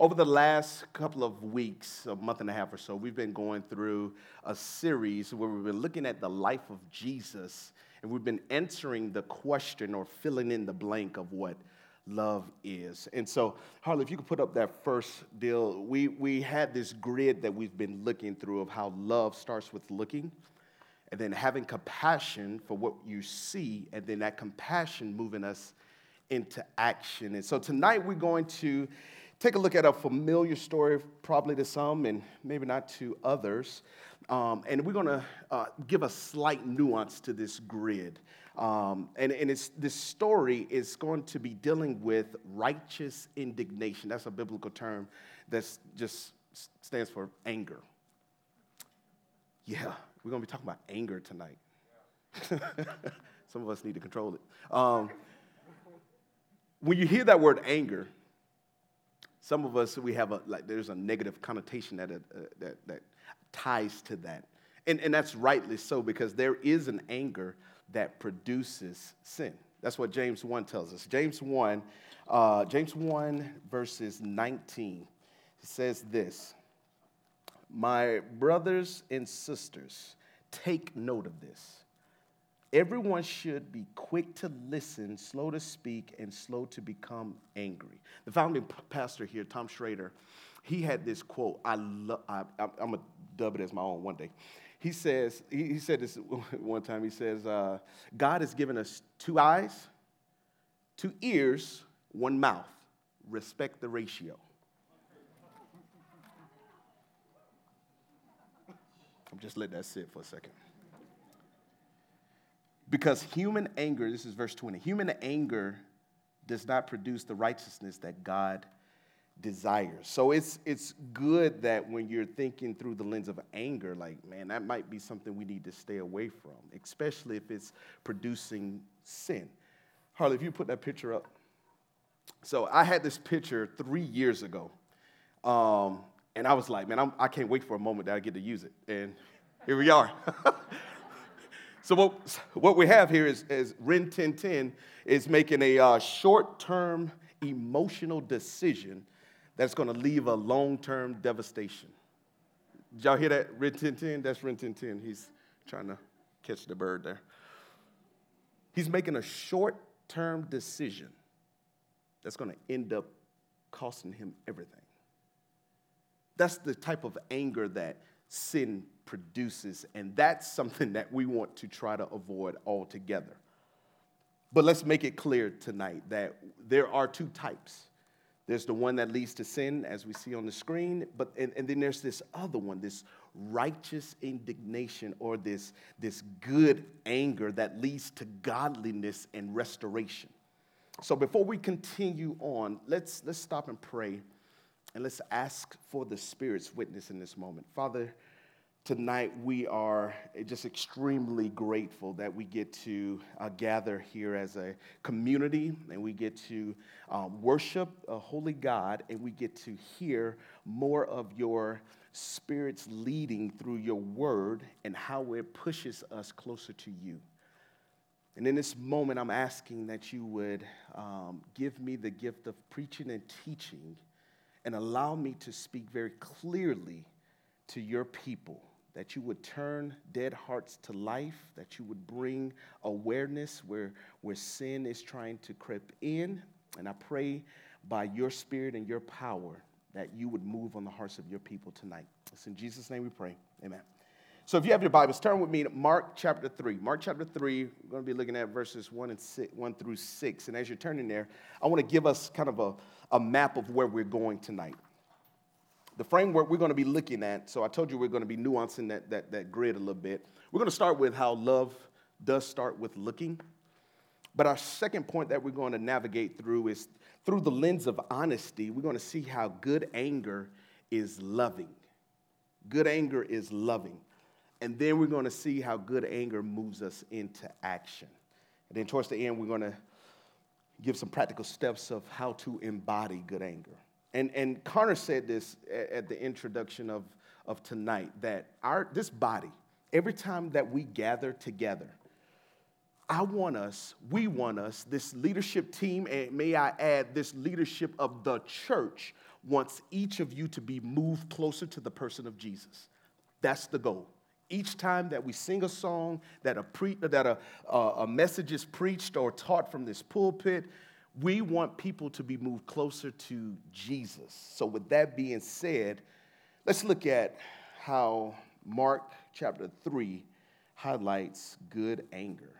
Over the last couple of weeks, a month and a half or so, we've been going through a series where we've been looking at the life of Jesus and we've been answering the question or filling in the blank of what love is. And so, Harley, if you could put up that first deal, we, we had this grid that we've been looking through of how love starts with looking and then having compassion for what you see, and then that compassion moving us into action. And so tonight we're going to take a look at a familiar story, probably to some and maybe not to others. Um, and we're going to uh, give a slight nuance to this grid. Um, and and this story is going to be dealing with righteous indignation. That's a biblical term that just stands for anger. Yeah, we're going to be talking about anger tonight. Some of us need to control it. Um, when you hear that word anger, some of us we have a like there's a negative connotation that uh, that that ties to that, and and that's rightly so because there is an anger that produces sin. That's what James one tells us. James one, uh, James one verses 19 says this: My brothers and sisters, take note of this. Everyone should be quick to listen, slow to speak, and slow to become angry. The founding pastor here, Tom Schrader, he had this quote. I love. I, am gonna dub it as my own one day. He says. He, he said this one time. He says, uh, "God has given us two eyes, two ears, one mouth. Respect the ratio." I'm just letting that sit for a second. Because human anger, this is verse 20, human anger does not produce the righteousness that God desires. So it's, it's good that when you're thinking through the lens of anger, like, man, that might be something we need to stay away from, especially if it's producing sin. Harley, if you put that picture up. So I had this picture three years ago. Um, and I was like, man, I'm, I can not wait for a moment that I get to use it. And here we are. So what, what we have here is, is Rin 1010 is making a uh, short-term emotional decision that's going to leave a long-term devastation. Did y'all hear that? Rin 1010? That's Rin 1010. He's trying to catch the bird there. He's making a short-term decision that's going to end up costing him everything. That's the type of anger that sin produces, and that's something that we want to try to avoid altogether. But let's make it clear tonight that there are two types. There's the one that leads to sin, as we see on the screen, but and, and then there's this other one, this righteous indignation or this, this good anger that leads to godliness and restoration. So before we continue on, let's let's stop and pray and let's ask for the Spirit's witness in this moment. Father, tonight we are just extremely grateful that we get to uh, gather here as a community and we get to um, worship a holy God and we get to hear more of your Spirit's leading through your word and how it pushes us closer to you. And in this moment, I'm asking that you would um, give me the gift of preaching and teaching and allow me to speak very clearly to your people that you would turn dead hearts to life, that you would bring awareness where, where sin is trying to creep in. And I pray by your spirit and your power that you would move on the hearts of your people tonight. It's in Jesus' name we pray. Amen. So if you have your Bibles, turn with me to Mark chapter 3. Mark chapter 3, we're going to be looking at verses 1, and 6, 1 through 6. And as you're turning there, I want to give us kind of a, a map of where we're going tonight the framework we're going to be looking at, so I told you we're going to be nuancing that, that, that grid a little bit. We're going to start with how love does start with looking. But our second point that we're going to navigate through is through the lens of honesty, we're going to see how good anger is loving. Good anger is loving. And then we're going to see how good anger moves us into action. And then towards the end, we're going to give some practical steps of how to embody good anger. And, and Connor said this at the introduction of, of tonight that our, this body, every time that we gather together, I want us, we want us, this leadership team, and may I add, this leadership of the church, wants each of you to be moved closer to the person of Jesus. That's the goal. Each time that we sing a song, that a, pre- that a, a message is preached or taught from this pulpit, we want people to be moved closer to Jesus. So, with that being said, let's look at how Mark chapter 3 highlights good anger.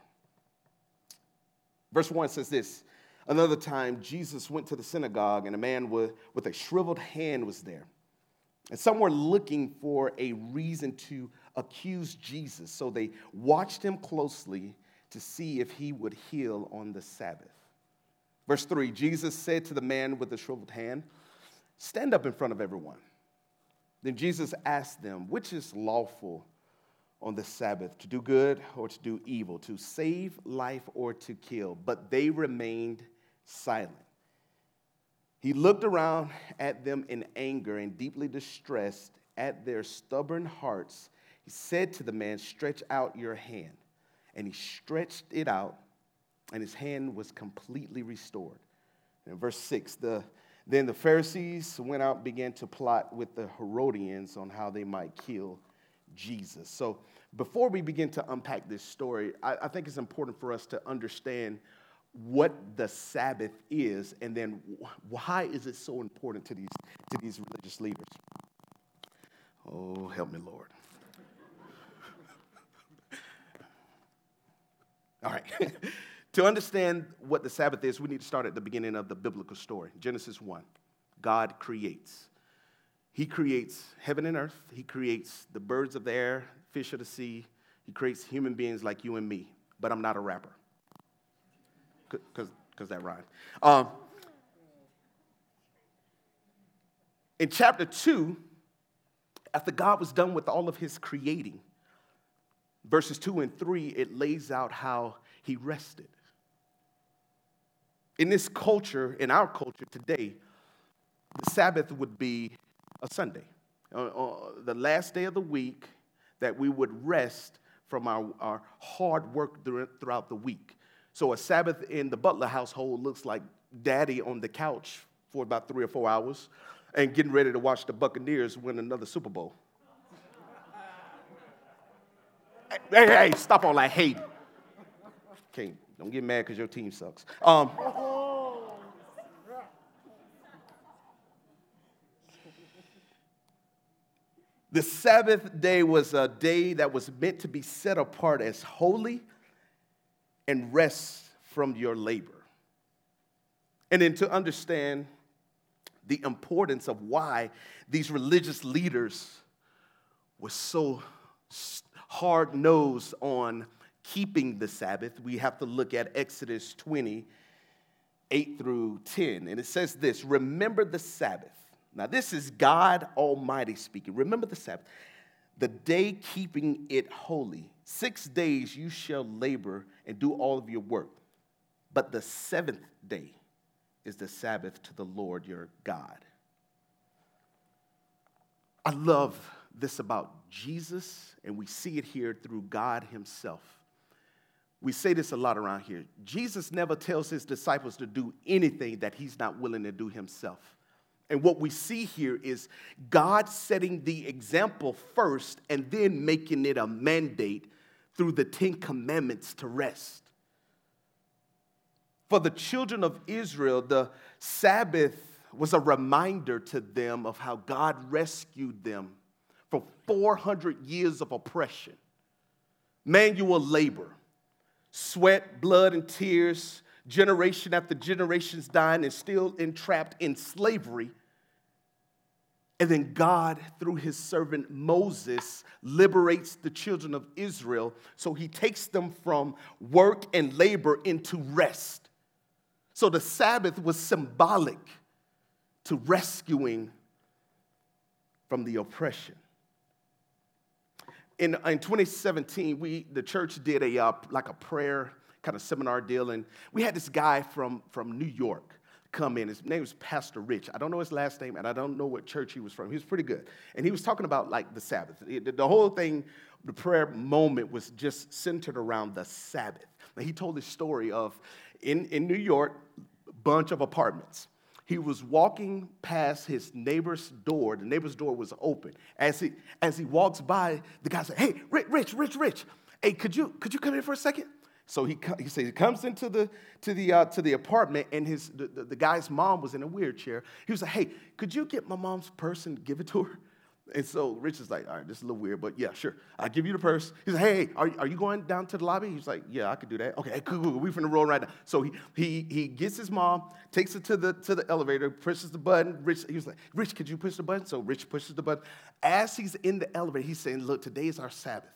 Verse 1 says this Another time, Jesus went to the synagogue, and a man with, with a shriveled hand was there. And some were looking for a reason to accuse Jesus. So they watched him closely to see if he would heal on the Sabbath. Verse 3 Jesus said to the man with the shriveled hand, Stand up in front of everyone. Then Jesus asked them, Which is lawful on the Sabbath, to do good or to do evil, to save life or to kill? But they remained silent. He looked around at them in anger and deeply distressed at their stubborn hearts. He said to the man, Stretch out your hand. And he stretched it out, and his hand was completely restored. In verse 6, the, then the Pharisees went out and began to plot with the Herodians on how they might kill Jesus. So before we begin to unpack this story, I, I think it's important for us to understand what the Sabbath is, and then why is it so important to these, to these religious leaders? Oh, help me, Lord. All right. to understand what the Sabbath is, we need to start at the beginning of the biblical story Genesis 1. God creates. He creates heaven and earth, He creates the birds of the air, fish of the sea, He creates human beings like you and me. But I'm not a rapper because that rhymes. Um, in chapter 2, after God was done with all of his creating, verses 2 and 3, it lays out how he rested. In this culture, in our culture today, the Sabbath would be a Sunday, uh, uh, the last day of the week that we would rest from our, our hard work throughout the week. So a Sabbath in the Butler household looks like daddy on the couch for about three or four hours and getting ready to watch the Buccaneers win another Super Bowl. hey, hey, stop all that hate. Okay, don't get mad because your team sucks. Um, the Sabbath day was a day that was meant to be set apart as holy and rest from your labor. And then to understand the importance of why these religious leaders were so hard nosed on keeping the Sabbath, we have to look at Exodus 20, 8 through 10. And it says this Remember the Sabbath. Now, this is God Almighty speaking. Remember the Sabbath, the day keeping it holy. Six days you shall labor and do all of your work. But the seventh day is the Sabbath to the Lord your God. I love this about Jesus, and we see it here through God Himself. We say this a lot around here. Jesus never tells His disciples to do anything that He's not willing to do Himself. And what we see here is God setting the example first and then making it a mandate through the Ten Commandments to rest. For the children of Israel, the Sabbath was a reminder to them of how God rescued them from 400 years of oppression, manual labor, sweat, blood, and tears, generation after generations dying and still entrapped in slavery and then God, through his servant Moses, liberates the children of Israel. So he takes them from work and labor into rest. So the Sabbath was symbolic to rescuing from the oppression. In, in 2017, we, the church did a, uh, like a prayer kind of seminar deal, and we had this guy from, from New York come in. His name was Pastor Rich. I don't know his last name, and I don't know what church he was from. He was pretty good. And he was talking about like the Sabbath. The whole thing, the prayer moment was just centered around the Sabbath. Now, he told this story of in, in New York, bunch of apartments. he was walking past his neighbor's door. The neighbor's door was open. As he, as he walks by, the guy said, Hey, Rich, Rich, Rich, Rich, hey, could you, could you come in for a second? So he, he says he comes into the, to the, uh, to the apartment, and his, the, the, the guy's mom was in a wheelchair. He was like, Hey, could you get my mom's purse and give it to her? And so Rich is like, all right, this is a little weird, but yeah, sure. I'll give you the purse. He's like, hey, are, are you going down to the lobby? He's like, yeah, I could do that. Okay, cool, cool. We finna roll right now. So he, he, he gets his mom, takes it to the, to the elevator, pushes the button. Rich, he was like, Rich, could you push the button? So Rich pushes the button. As he's in the elevator, he's saying, look, today is our Sabbath.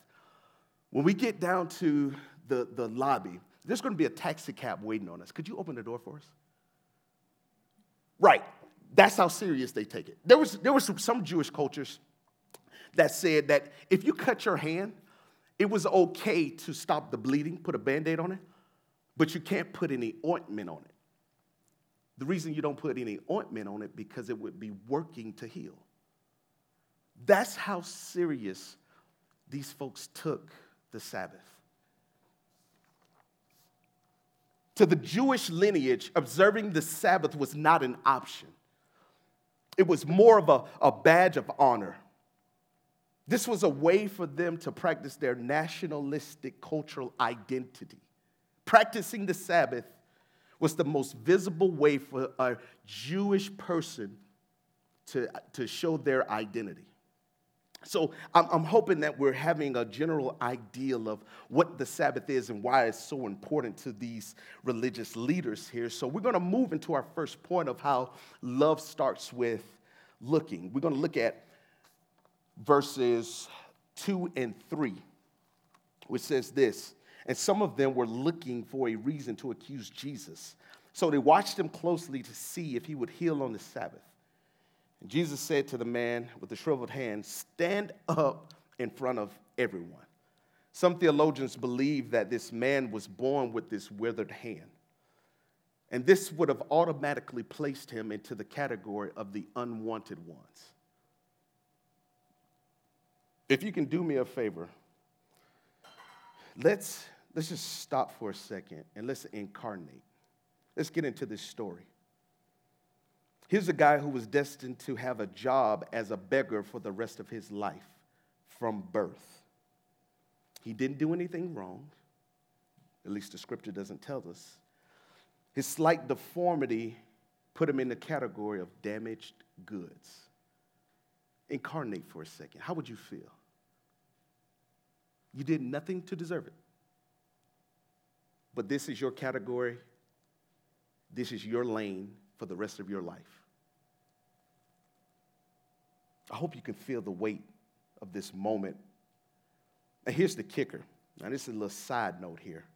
When we get down to the, the lobby, there's gonna be a taxi cab waiting on us. Could you open the door for us? Right. That's how serious they take it. There was, there was some, some Jewish cultures that said that if you cut your hand, it was okay to stop the bleeding, put a band aid on it, but you can't put any ointment on it. The reason you don't put any ointment on it because it would be working to heal. That's how serious these folks took the Sabbath. To the Jewish lineage, observing the Sabbath was not an option. It was more of a, a badge of honor. This was a way for them to practice their nationalistic cultural identity. Practicing the Sabbath was the most visible way for a Jewish person to, to show their identity. So I'm, I'm, hoping that we're having a general ideal of what the Sabbath is and why it's so important to these religious leaders here. So we're going to move into our first point of how love starts with looking. We're going to look at verses 2 and 3, which says this And some of them were looking for a reason to accuse Jesus. So they watched him closely to see if he would heal on the Sabbath. And Jesus said to the man with the shriveled hand, Stand up in front of everyone. Some theologians believe that this man was born with this withered hand. And this would have automatically placed him into the category of the unwanted ones. If you can do me a favor, let's, let's just stop for a second and let's incarnate. Let's get into this story. Here's a guy who was destined to have a job as a beggar for the rest of his life from birth. He didn't do anything wrong, at least the scripture doesn't tell us. His slight deformity put him in the category of damaged goods. Incarnate for a second. How would you feel? You did nothing to deserve it. But this is your category. This is your lane for the rest of your life. I hope you can feel the weight of this moment. And here's the kicker. Now, this is a little side note here.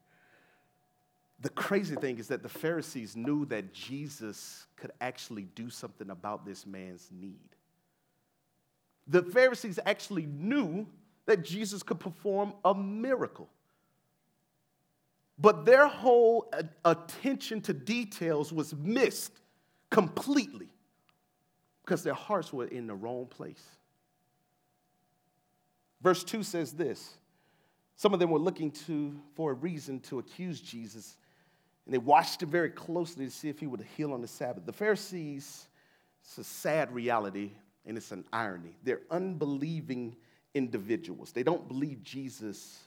The crazy thing is that the Pharisees knew that Jesus could actually do something about this man's need. The Pharisees actually knew that Jesus could perform a miracle. But their whole attention to details was missed completely because their hearts were in the wrong place. Verse 2 says this Some of them were looking to, for a reason to accuse Jesus, and they watched him very closely to see if he would heal on the Sabbath. The Pharisees, it's a sad reality and it's an irony. They're unbelieving individuals. They don't believe Jesus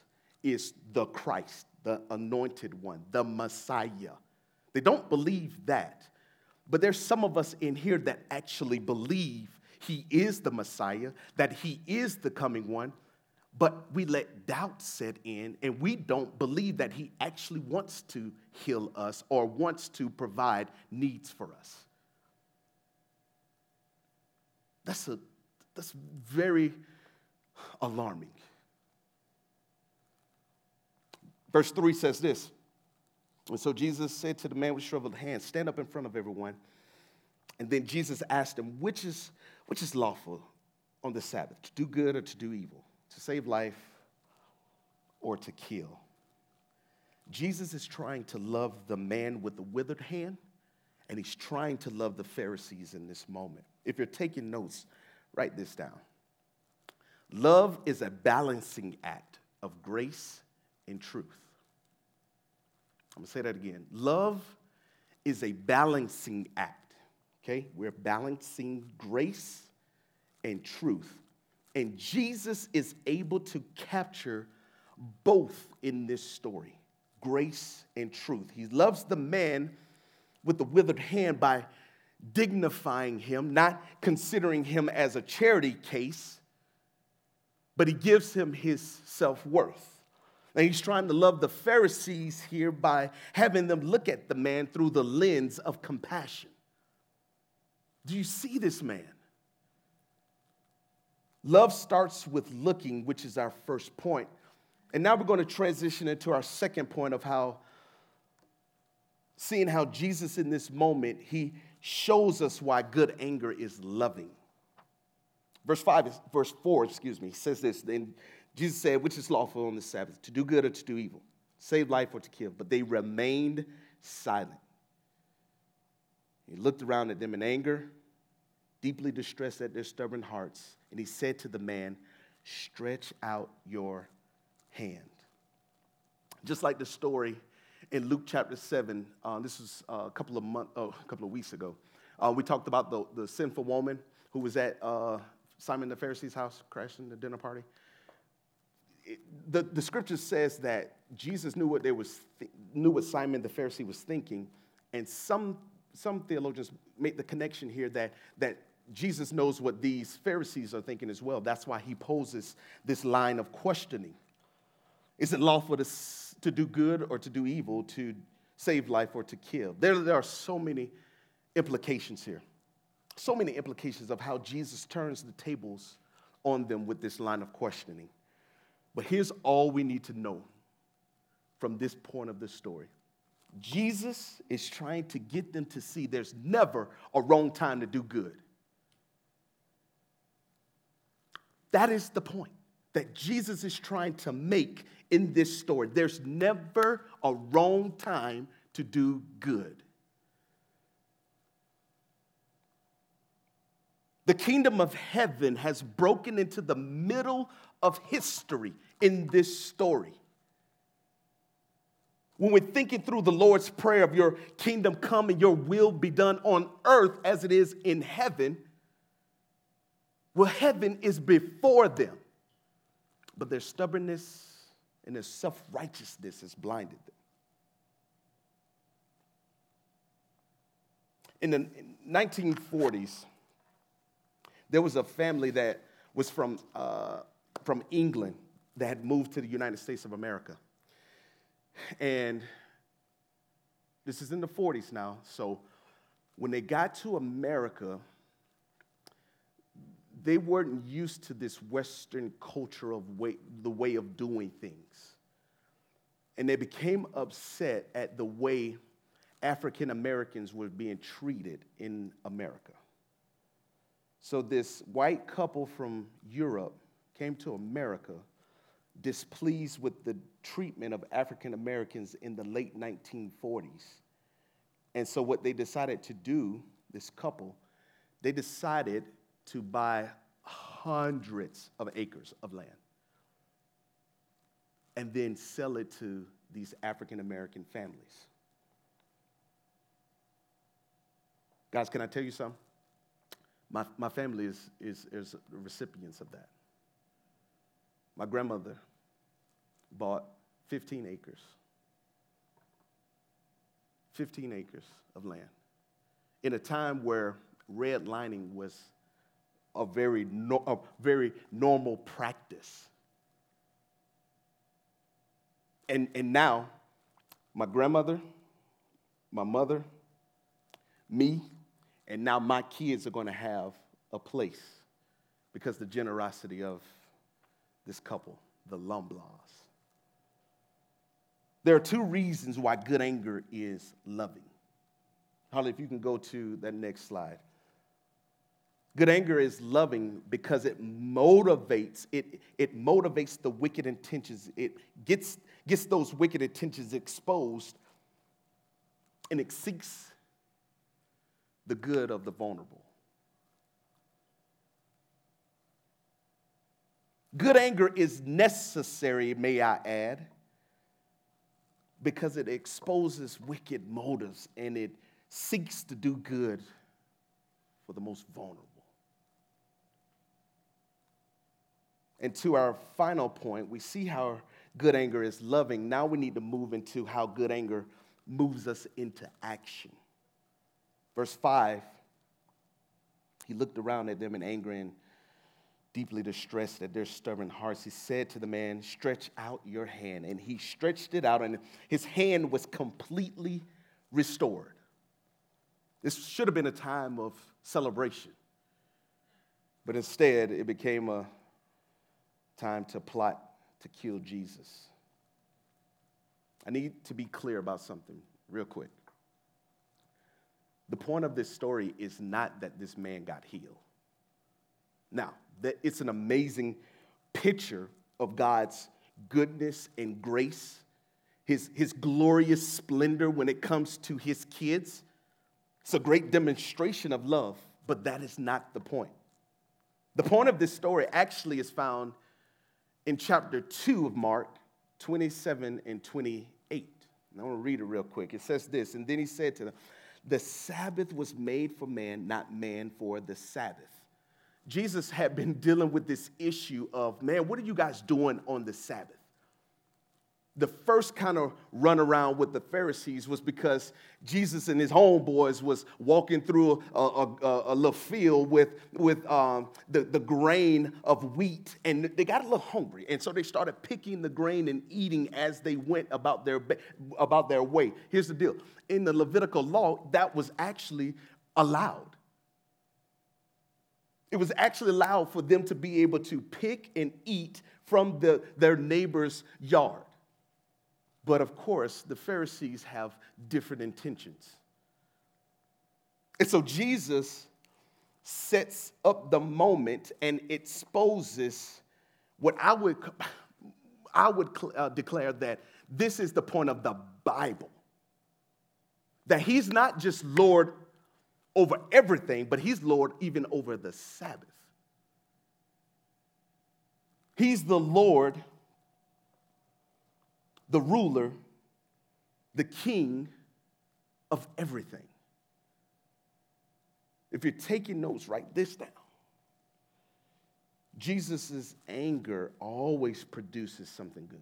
is the Christ, the anointed one, the Messiah. They don't believe that. But there's some of us in here that actually believe he is the Messiah, that he is the coming one, but we let doubt set in and we don't believe that he actually wants to heal us or wants to provide needs for us. That's a that's very alarming. Verse 3 says this. And so Jesus said to the man with shriveled hands, Stand up in front of everyone. And then Jesus asked him, Which is, which is lawful on the Sabbath, to do good or to do evil, to save life or to kill? Jesus is trying to love the man with the withered hand, and he's trying to love the Pharisees in this moment. If you're taking notes, write this down. Love is a balancing act of grace and truth. I'm gonna say that again. Love is a balancing act Okay? We're balancing grace and truth. And Jesus is able to capture both in this story grace and truth. He loves the man with the withered hand by dignifying him, not considering him as a charity case, but he gives him his self worth. And he's trying to love the Pharisees here by having them look at the man through the lens of compassion. Do you see this man? Love starts with looking, which is our first point. And now we're going to transition into our second point of how, seeing how Jesus in this moment, he shows us why good anger is loving. Verse 5, verse 4, excuse me, says this. Then Jesus said, Which is lawful on the Sabbath, to do good or to do evil, save life or to kill? But they remained silent. He looked around at them in anger, deeply distressed at their stubborn hearts, and he said to the man, Stretch out your hand. Just like the story in Luke chapter 7, uh, this was uh, a couple of months, oh, a couple of weeks ago. Uh, we talked about the, the sinful woman who was at uh, Simon the Pharisee's house, crashing the dinner party. The, the scripture says that Jesus knew what they was th- knew what Simon the Pharisee was thinking, and some some theologians make the connection here that that Jesus knows what these Pharisees are thinking as well. That's why he poses this line of questioning. Is it lawful to, to do good or to do evil, to save life or to kill? There, there are so many implications here. So many implications of how Jesus turns the tables on them with this line of questioning. But here's all we need to know from this point of the story Jesus is trying to get them to see there's never a wrong time to do good. That is the point that Jesus is trying to make in this story. There's never a wrong time to do good. The kingdom of heaven has broken into the middle of history in this story. When we're thinking through the Lord's Prayer of your kingdom come and your will be done on earth as it is in heaven, well, heaven is before them. But their stubbornness and their self righteousness has blinded them. In the 1940s, there was a family that was from, uh, from England that had moved to the United States of America. And this is in the 40s now, so when they got to America, they weren't used to this Western culture of way, the way of doing things. And they became upset at the way African Americans were being treated in America. So, this white couple from Europe came to America displeased with the treatment of African Americans in the late 1940s. And so, what they decided to do, this couple, they decided to buy hundreds of acres of land and then sell it to these African American families. Guys, can I tell you something? My, my family is, is, is recipients of that. My grandmother bought 15 acres. 15 acres of land in a time where redlining was a very, no, a very normal practice. And, and now, my grandmother, my mother, me, and now my kids are going to have a place because the generosity of this couple, the Lumblaws. There are two reasons why good anger is loving. Holly, if you can go to that next slide. Good anger is loving because it motivates, it, it motivates the wicked intentions. It gets, gets those wicked intentions exposed and it seeks the good of the vulnerable. Good anger is necessary, may I add, because it exposes wicked motives and it seeks to do good for the most vulnerable. And to our final point, we see how good anger is loving. Now we need to move into how good anger moves us into action. Verse 5 He looked around at them in anger and deeply distressed at their stubborn hearts. He said to the man, Stretch out your hand. And he stretched it out, and his hand was completely restored. This should have been a time of celebration, but instead it became a time to plot to kill Jesus. I need to be clear about something real quick. The point of this story is not that this man got healed. Now, that it's an amazing picture of God's goodness and grace, his, his glorious splendor when it comes to his kids. It's a great demonstration of love, but that is not the point. The point of this story actually is found in chapter 2 of Mark, 27 and 28. And I want to read it real quick. It says this And then he said to them, The Sabbath was made for man, not man for the Sabbath. Jesus had been dealing with this issue of, man, what are you guys doing on the Sabbath? the first kind of run around with the Pharisees was because Jesus and his homeboys was walking through a, a, a little field with, with um, the, the grain of wheat, and they got a little hungry. And so they started picking the grain and eating as they went about their, about their way. Here's the deal in the Levitical law, that was actually allowed. It was actually allowed for them to be able to pick and eat from the, their neighbor's yard. But of course, the Pharisees have different intentions. And so Jesus sets up the moment and exposes what I would, I would uh, declare that this is the point of the Bible. That he's not just Lord over everything, but he's Lord even over the Sabbath. He's the Lord the ruler, the king of everything. If you're taking notes, write this down. Jesus' anger always produces something good.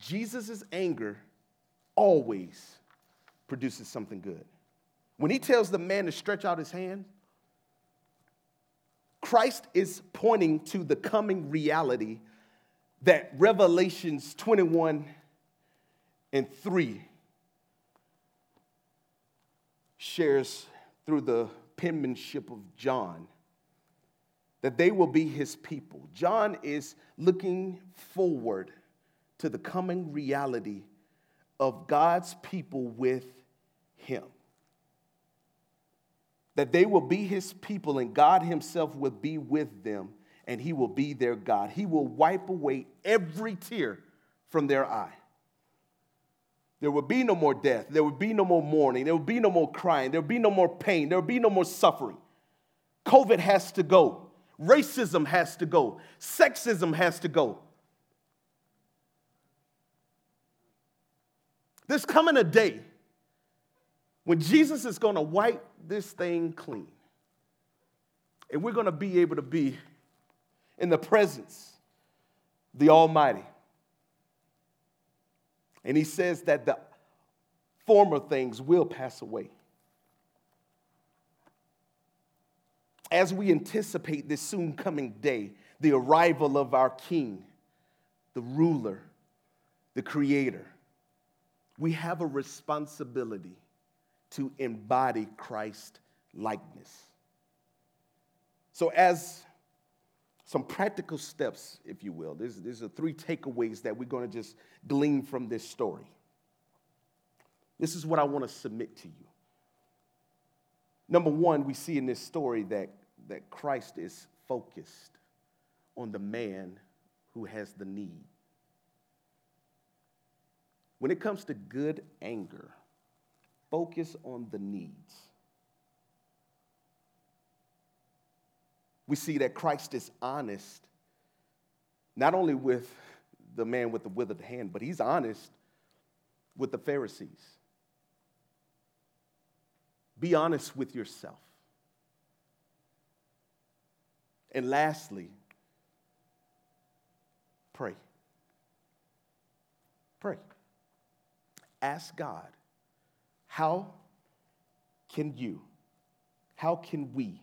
Jesus' anger always produces something good. When he tells the man to stretch out his hand, Christ is pointing to the coming reality that Revelations 21 and 3 shares through the penmanship of John that they will be his people. John is looking forward to the coming reality of God's people with him. That they will be his people and God himself will be with them and he will be their God. He will wipe away every tear from their eye. There will be no more death. There will be no more mourning. There will be no more crying. There will be no more pain. There will be no more suffering. COVID has to go. Racism has to go. Sexism has to go. There's coming a day when Jesus is going to wipe this thing clean. And we're going to be able to be in the presence the Almighty. And he says that the former things will pass away. As we anticipate this soon coming day, the arrival of our King, the ruler, the creator, we have a responsibility to embody Christ likeness. So, as some practical steps, if you will. There's, there's are three takeaways that we're going to just glean from this story. This is what I want to submit to you. Number one, we see in this story that, that Christ is focused on the man who has the need. When it comes to good anger, focus on the needs. we see that Christ is honest, not only with the man with the withered hand, but he's honest with the Pharisees. Be honest with yourself. And lastly, pray. Pray. Ask God, how can you, how can we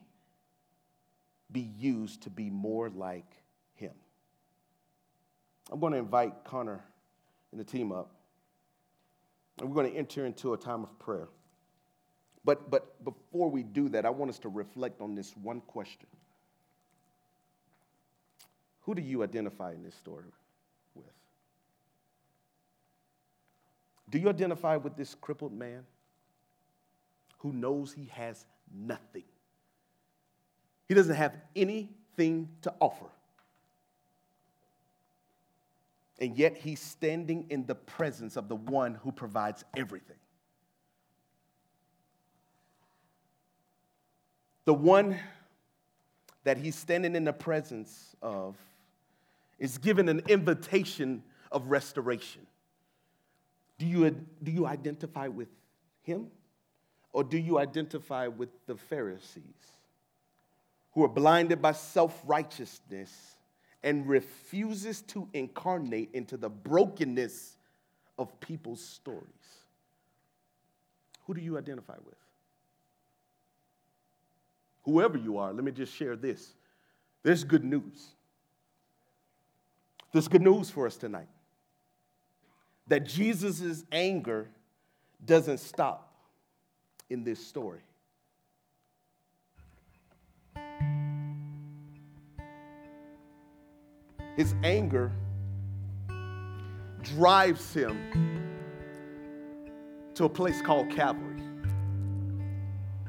be used to be more like Him? I'm going to invite Connor and the team up, and we're going to enter into a time of prayer. But, but before we do that, I want us to reflect on this one question Who do you identify in this story with? Do you identify with this crippled man who knows he has nothing? He doesn't have anything to offer. And yet he's standing in the presence of the one who provides everything. The one that he's standing in the presence of is given an invitation of restoration. Do you, do you identify with him? Or do you identify with the Pharisees who are blinded by self righteousness and refuses to incarnate into the brokenness of people's stories? Who do you identify with? Whoever you are, let me just share this. There's good news. There's good news for us tonight that Jesus' anger doesn't stop in this story. His anger drives him to a place called Calvary.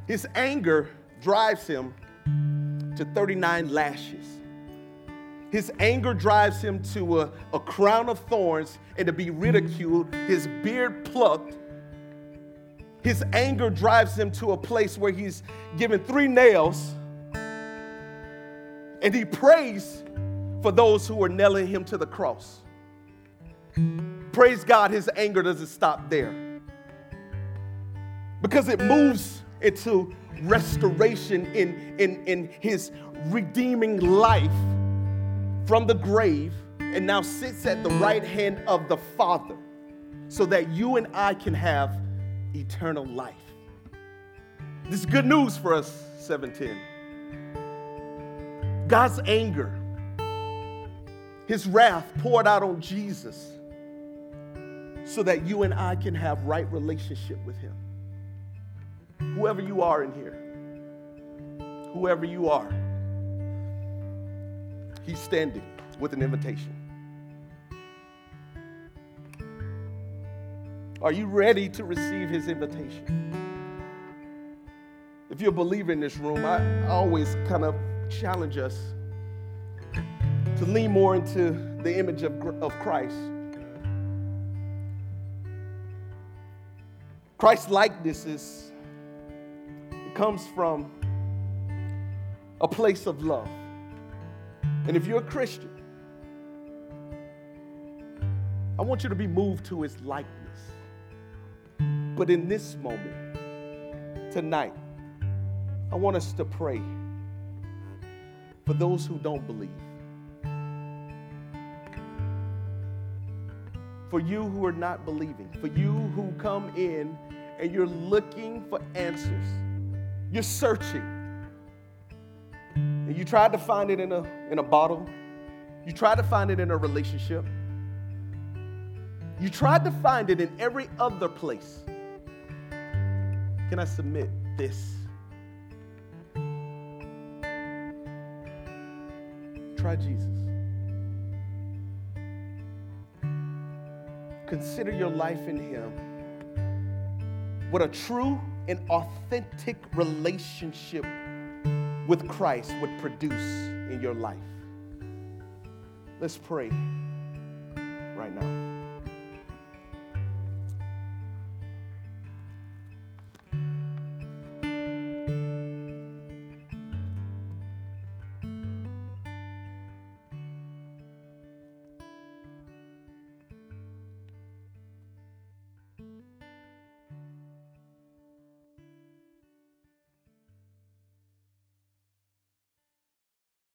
His anger drives him to 39 lashes. His anger drives him to a, a crown of thorns and to be ridiculed, his beard plucked. His anger drives him to a place where he's given three nails and he prays for those who are nailing him to the cross. Praise God, his anger doesn't stop there because it moves into restoration in, in, in his redeeming life from the grave and now sits at the right hand of the Father so that you and I can have eternal life. This is good news for us, 710. God's anger, his wrath poured out on Jesus so that you and I can have right relationship with him. Whoever you are in here, whoever you are, he's standing with an invitation. Are you ready to receive his invitation? If you're a believer in this room, I always kind of challenge us to lean more into the image of, of Christ. Christ likeness is it comes from a place of love. And if you're a Christian, I want you to be moved to his likeness. But in this moment, tonight, I want us to pray for those who don't believe. For you who are not believing, for you who come in and you're looking for answers, you're searching. And you tried to find it in a, in a bottle, you tried to find it in a relationship, you tried to find it in every other place. Can I submit this? Try Jesus. Consider your life in Him. What a true and authentic relationship with Christ would produce in your life. Let's pray.